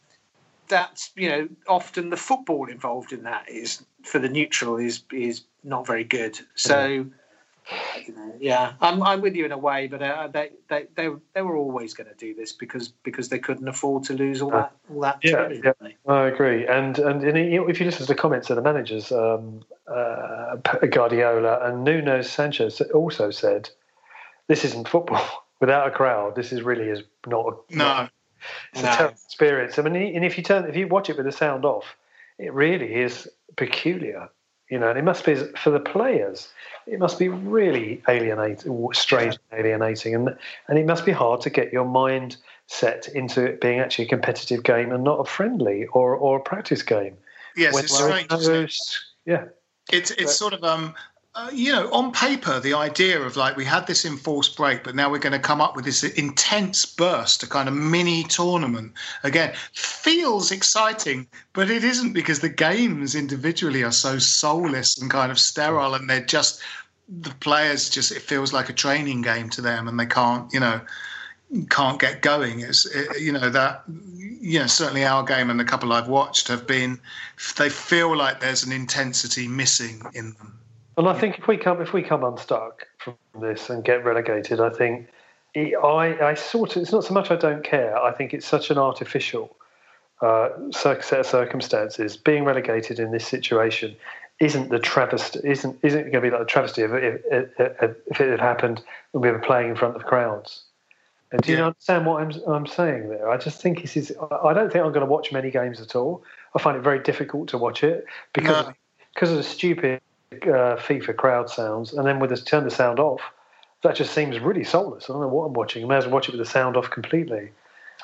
that's you know often the football involved in that is for the neutral is is not very good. So. you know, yeah, I'm I'm with you in a way, but uh, they, they they they were always going to do this because because they couldn't afford to lose all that all that. Yeah, money, yeah, didn't? I agree. And and in, you know, if you listen to the comments of the managers, um, uh, Guardiola and Nuno Sanchez also said, "This isn't football without a crowd. This is really is not. A, No. It's No. a terrible experience. I mean, and if you turn, if you watch it with the sound off, it really is peculiar. You know, and it must be for the players. It must be really alienating, strange, and alienating, and and it must be hard to get your mind set into it being actually a competitive game and not a friendly or or a practice game. Yes, When it's strange. is isn't no it? s- Yeah, It's it's sort of um, uh, you know, on paper, the idea of like we had this enforced break, but now we're going to come up with this intense burst, a kind of mini tournament again, feels exciting, but it isn't because the games individually are so soulless and kind of sterile, and they're just the players just it feels like a training game to them, and they can't, you know. Can't get going. It's it, you know that you know certainly our game and the couple I've watched have been. They feel like there's an intensity missing in them. And I think if we come if we come unstuck from this and get relegated, I think it, I I sort of it's not so much I don't care. I think it's such an artificial uh, set of circumstances. Being relegated in this situation isn't the travesty isn't isn't going to be like the travesty of it if, if, if it had happened and we were playing in front of crowds. And do you Yeah. understand what I'm I'm saying there? I just think this is. I don't think I'm going to watch many games at all. I find it very difficult to watch it because No. because of the stupid uh, FIFA crowd sounds, and then with this turn the sound off, that just seems really soulless. I don't know what I'm watching. I may as well watch it with the sound off completely.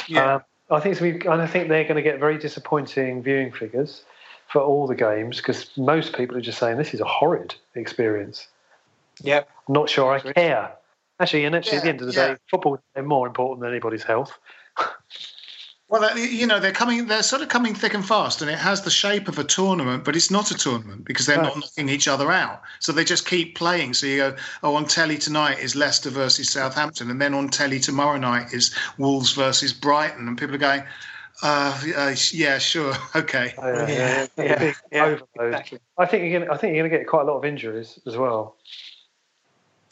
Yeah. Um, I think and I think they're going to get very disappointing viewing figures for all the games because most people are just saying this is a horrid experience. Yeah, I'm not sure I care. Actually, and actually, at the end of the yeah. day, football is more important than anybody's health. Well, you know, they're coming. They're sort of coming thick and fast, and it has the shape of a tournament, but it's not a tournament because they're not knocking each other out. So they just keep playing. So you go, oh, on telly tonight is Leicester versus Southampton, and then on telly tomorrow night is Wolves versus Brighton, and people are going, uh, uh, yeah, sure, okay. Uh, Yeah, yeah, yeah, big yeah, overload. exactly. I think you're going. I think you're going to get quite a lot of injuries as well.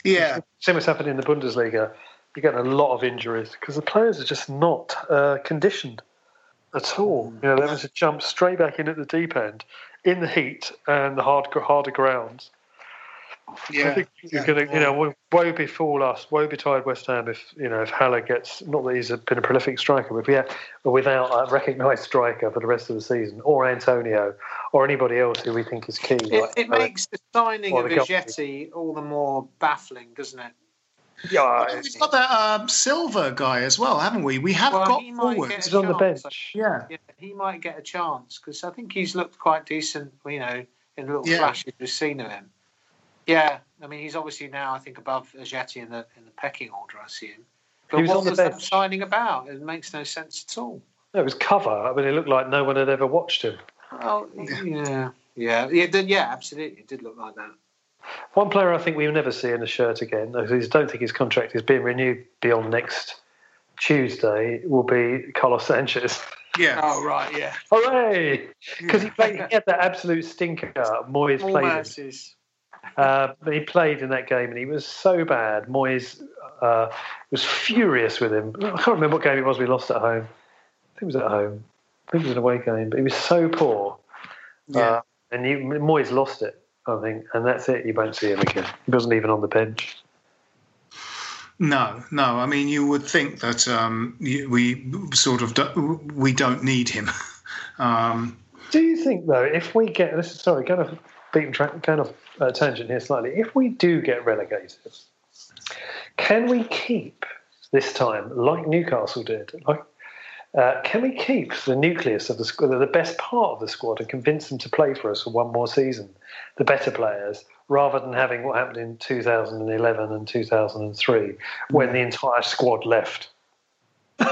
Yeah, Same as happened in the Bundesliga. You're getting a lot of injuries because the players are just not uh, conditioned at all. You know, they're having to jump straight back in at the deep end in the heat and the hard, harder grounds. I yeah. think you're going to, you know, woe- woe befall us, woe betide West Ham if you know if Haller gets not that he's been a prolific striker, but if we have, but without a recognised striker for the rest of the season, or Antonio, or anybody else who we think is key. It, like it Haller. makes the signing of the. Ajeti all the more baffling, doesn't it? Yeah, We've got that um, Silva guy as well, haven't we? We have Well, got he forwards. he's on the bench. Yeah. Yeah, he might get a chance because I think he's looked quite decent, you know, in little Yeah. flashes we've seen of him. Yeah, I mean, he's obviously now, I think, above Ajeti in the in the pecking order. I see him. But He was what on the was that signing about? It makes no sense at all. No, it was cover. I mean, it looked like no one had ever watched him. Well, yeah, yeah, yeah, yeah, absolutely, it did look like that. One player I think we'll never see in a shirt again, I don't think his contract is being renewed beyond next Tuesday, will be Carlos Sanchez. Yeah. Oh right, yeah. Hooray! Because he played, he had that absolute stinker. Moyes All played him. mercies. Uh, but he played in that game and he was so bad. Moyes uh, was furious with him. I can't remember what game it was we lost at home. I think it was at home. I think it was an away game, but he was so poor. Yeah. Uh, and you, Moyes lost it, I think, and that's it. You won't see him again. He wasn't even on the bench. No, no. I mean, you would think that um, we sort of do, we don't need him. um, Do you think though, if we get this is sorry, kind of beating track, kind of uh, tangent here slightly. If we do get relegated, can we keep this time like Newcastle did? Like, uh, can we keep the nucleus of the squad, the best part of the squad, and convince them to play for us for one more season, the better players, rather than having what happened in 2011 and 2003 when the entire squad left? I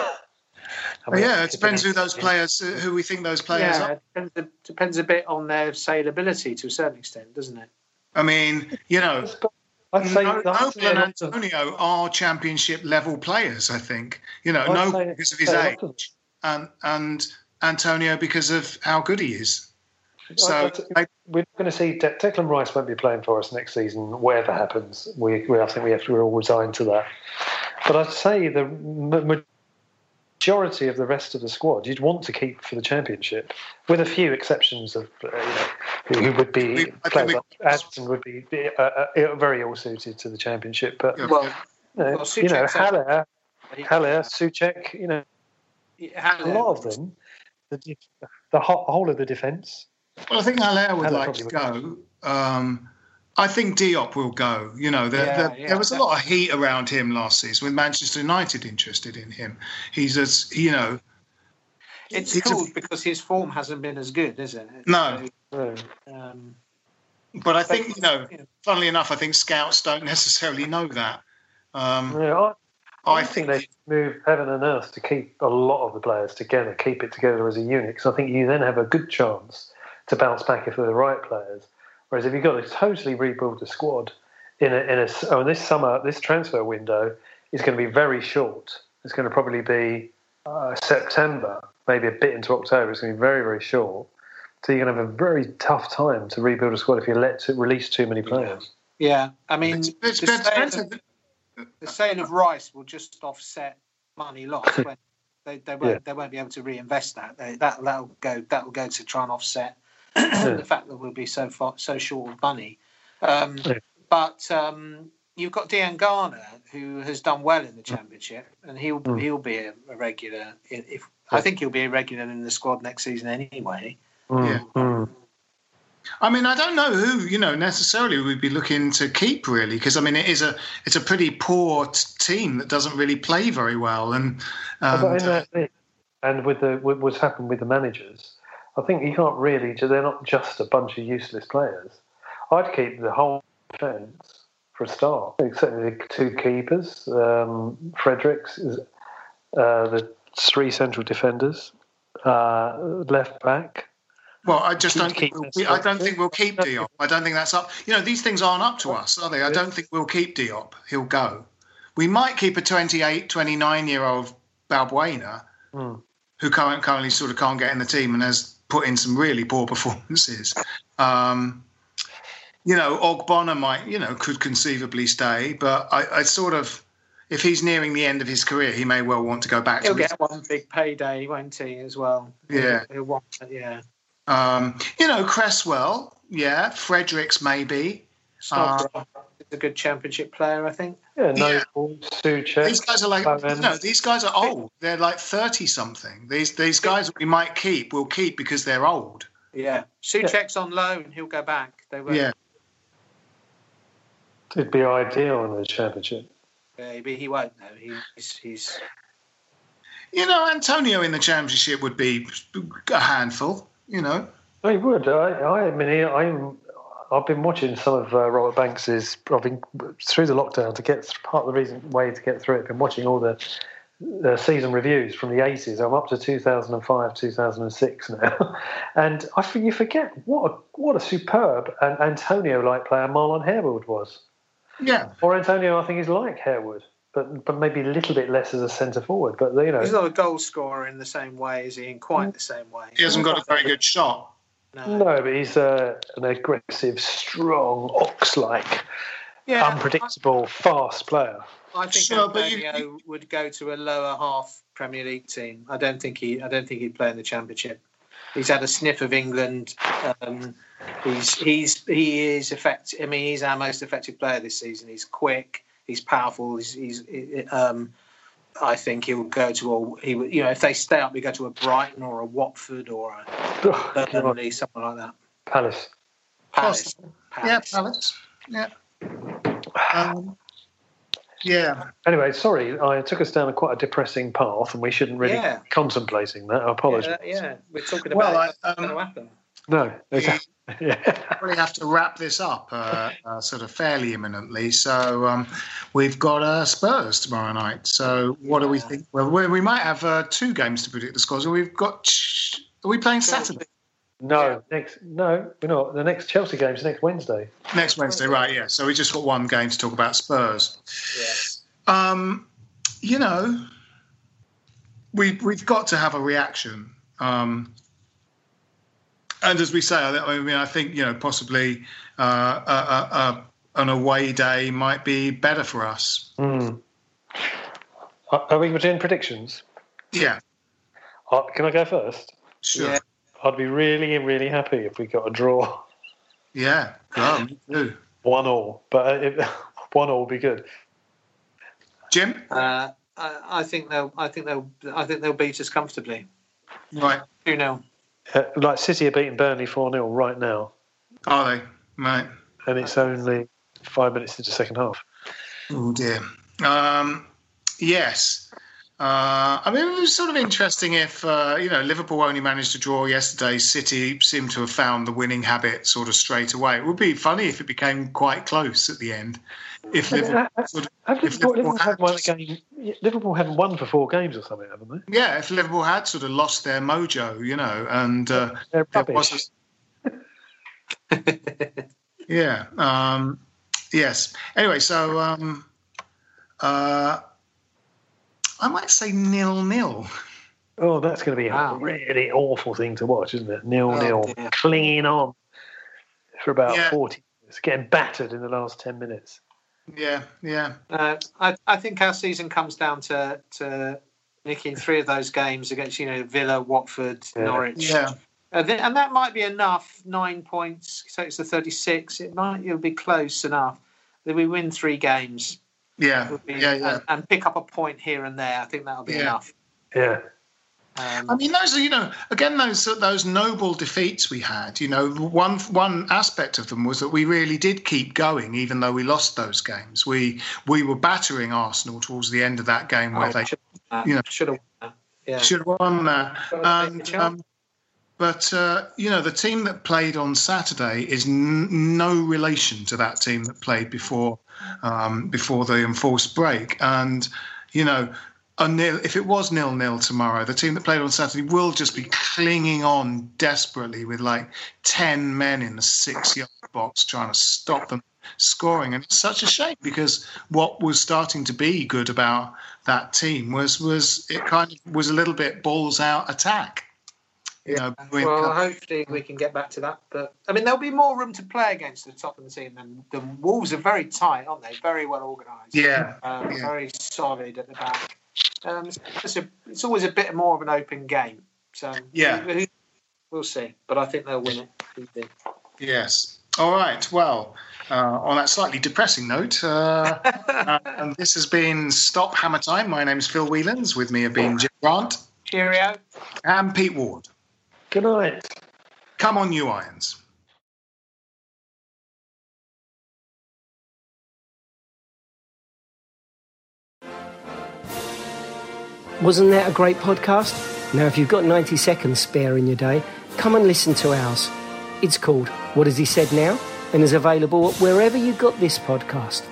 mean, yeah, it depends who those players, who we think those players Yeah, are. it depends, it depends a bit on their saleability to a certain extent, doesn't it? I mean, you know, I'd say No- Noble and Antonio are championship level players. I think you know, I'd no say- because of his age, and and Antonio because of how good he is. So I, we're going to see De- Declan Rice won't be playing for us next season. Whatever happens, we, we I think we have to we're all resigned to that. But I'd say the majority of the rest of the squad you'd want to keep for the championship, with a few exceptions of uh, you know who, who would be players like Adson would be uh, uh, very ill suited to the championship. But Well, you know, well, you know Haller, Haller, Soucek, you know, Haller- a lot of them, the, the whole, whole of the defence. Well, I think Allaire would Haller like to probably go. Um, I think Diop will go. You know, there, Yeah, there, yeah, there was a lot of heat around him last season with Manchester United interested in him. He's as you know, It's He's a- cool because his form hasn't been as good, is it? No. So, um, but I think you know, funnily enough, I think scouts don't necessarily know that. Um, Yeah, I, I, I think they move heaven and earth to keep a lot of the players together, keep it together as a unit. Because I think you then have a good chance to bounce back if they're the right players. Whereas if you've got to totally rebuild the squad in a, in a oh, this summer, this transfer window is going to be very short. It's going to probably be uh, September, maybe a bit into October. It's going to be very very short. So you're going to have a very tough time to rebuild a squad if you let to release too many players. yeah, I mean, it's, it's, the, it's sale of, the sale of Rice will just offset money lost. when they, they won't Yeah. they won't be able to reinvest that. They, that that'll go that will go to try and offset the fact that we'll be so far so short of money. Um, Yeah. But um, you've got Diangana, who has done well in the Mm. championship, and he'll he'll be a, a regular. i- If I think he'll be a regular in the squad next season anyway. Yeah. Mm. I mean, I don't know who you know necessarily we'd be looking to keep really, because I mean, it is a it's a pretty poor t- team that doesn't really play very well, and um, But in that, and with the with what's happened with the managers, I think you can't really. They're not just a bunch of useless players. I'd keep the whole defence for a start. Certainly the two keepers, um, Fredericks, uh, the three central defenders, uh, left back. Well, I just don't think we'll, I don't think we'll keep Diop. I don't think that's up. You know, these things aren't up to us, are they? I don't think we'll keep Diop. He'll go. We might keep a 28, 29 year old Balbuena Hmm. who currently sort of can't get in the team and has put in some really poor performances. Um, you know, Ogbonna might, you know, could conceivably stay, but I, I sort of, if he's nearing the end of his career, he may well want to go back He'll to his get one big payday, won't he, as well? Yeah. He'll want, yeah. Um, you know, Cresswell, yeah, Fredericks maybe. Snodgrass is a good championship player, I think. Yeah, no, Yeah. Soucek. These guys are like, Bowen. no, these guys are old. They're like thirty something. These these guys that we might keep, we'll keep because they're old. Yeah. Soucek's on loan. He'll go back. They won't. Yeah, It'd be ideal in the championship. Maybe he won't though. He, he's, he's you know, Antonio in the championship would be a handful. You know, I would. I, I mean, I'm. I've been watching some of uh, Robert Banks's. I've been through the lockdown to get part of the reason way to get through it. I've been watching all the the season reviews from the 80s. I'm up to 2005, 2006 now, and I for- you forget what a, what a superb and Antonio-like player Marlon Harewood was. yeah. Or Antonio, I think, is like Harewood, but but maybe a little bit less as a centre forward. But you know, he's not a goal scorer in the same way, is he? In quite the same way. He hasn't got a very good shot. No. no, but he's uh, an aggressive, strong, ox-like, Yeah, unpredictable, fast player. I think Sure, but you- Antonio would go to a lower half Premier League team. I don't think he. I don't think he'd play in the Championship. He's had a sniff of England. Um, he's he's he is effective. I mean, he's our most effective player this season. He's quick. He's powerful. He's, he's um, I think he'll go to a. He would, you know, if they stay up, we go to a Brighton or a Watford or a Oh, God. Burnley, something like that. Palace. Palace. Yeah, Palace. Palace. Yeah. Um, yeah. Anyway, sorry, I took us down a quite a depressing path, and we shouldn't really Yeah. be contemplating that. I apologise. Yeah, yeah, we're talking Well, about I, what's um, going to happen. No, exactly. Yeah. probably have to wrap this up uh, uh, sort of fairly imminently. So um, we've got uh, Spurs tomorrow night. So what do we think? Well, we, we might have uh, two games to predict the scores. We've got. Are we playing Saturday? No, next no, we're not. The next Chelsea game is next Wednesday. Next Wednesday, right? Yeah. So we just got one game to talk about Spurs. Um, you know, we we've got to have a reaction. Um, and as we say, I I mean, I think you know possibly uh, a, a, a, an away day might be better for us. Hmm. Are are we doing predictions? Yeah. Uh, can I go first? Sure. Yeah. I'd be really, really happy if we got a draw. Yeah, go me too. One all, but uh, if, one all would be good. Jim, Uh, I, I think they'll. I think they'll. I think they'll beat us comfortably. right? Two 0 Uh, like City are beating Burnley 4 0 right now, Are they? Right. and it's only five minutes into the second half. Oh dear. Um, yes. Uh, I mean, it was sort of interesting if uh, you know Liverpool only managed to draw yesterday. City seemed to have found the winning habit sort of straight away. It would be funny if it became quite close at the end. If Liverpool, sort of, Have if Liverpool, Liverpool Liverpool, had haven't won game, Liverpool haven't won for four games or something, haven't they? yeah, if Liverpool had sort of lost their mojo, you know, and uh, rubbish. was yeah, um, yes. Anyway, so um, uh, I might say nil nil. Oh, that's going to be a really awful thing to watch, isn't it? Nil Oh, nil, dear. clinging on for about Yeah. 40 minutes, getting battered in the last 10 minutes. Yeah, yeah, Uh, I, I think our season comes down to to nicking three of those games against you know Villa, Watford, Yeah. Norwich. yeah. Uh, th- and that might be enough. Nine points takes to thirty-six. It might it'll be close enough that we win three games Yeah, be, yeah, yeah. And, and pick up a point here and there. I think that'll be Yeah. enough. Yeah. Um, I mean, those are you know again those those noble defeats we had. You know, one one aspect of them was that we really did keep going, even though we lost those games. We we were battering Arsenal towards the end of that game where oh, they should, uh, you know, should have won that. Yeah. should have won that. Got to take the And, um, but uh, you know, the team that played on Saturday is n- no relation to that team that played before um, before the enforced break. And you know, nil, if it was nil nil tomorrow, the team that played on Saturday will just be clinging on desperately with like ten men in the six yard box trying to stop them scoring. And it's such a shame because what was starting to be good about that team was was it kind of was a little bit balls out attack. You know, Well, hopefully we can get back to that. But I mean, there'll be more room to play against the top of the team. And the Wolves are very tight, aren't they? Very well organised. Yeah, Um, yeah. Very solid at the back. Um, it's, a, it's always a bit more of an open game. So Yeah. we'll see. But I think they'll win it. Yes. All right. Well, uh, on that slightly depressing note, uh, uh, and this has been Stop Hammer Time. My name's Phil Whelans. With me have been Jim Grant Cheerio. and Pete Ward. Good night. Come on, you irons. Wasn't that a great podcast? Now, if you've got 90 seconds spare in your day, come and listen to ours. It's called What Has He Said Now? and is available wherever you got this podcast.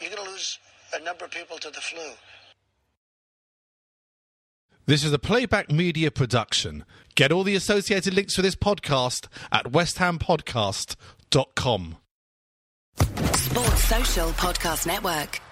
You're going to lose a number of people to the flu. This is a playback media production. Get all the associated links for this podcast at westhampodcast.com. Sports Social Podcast Network.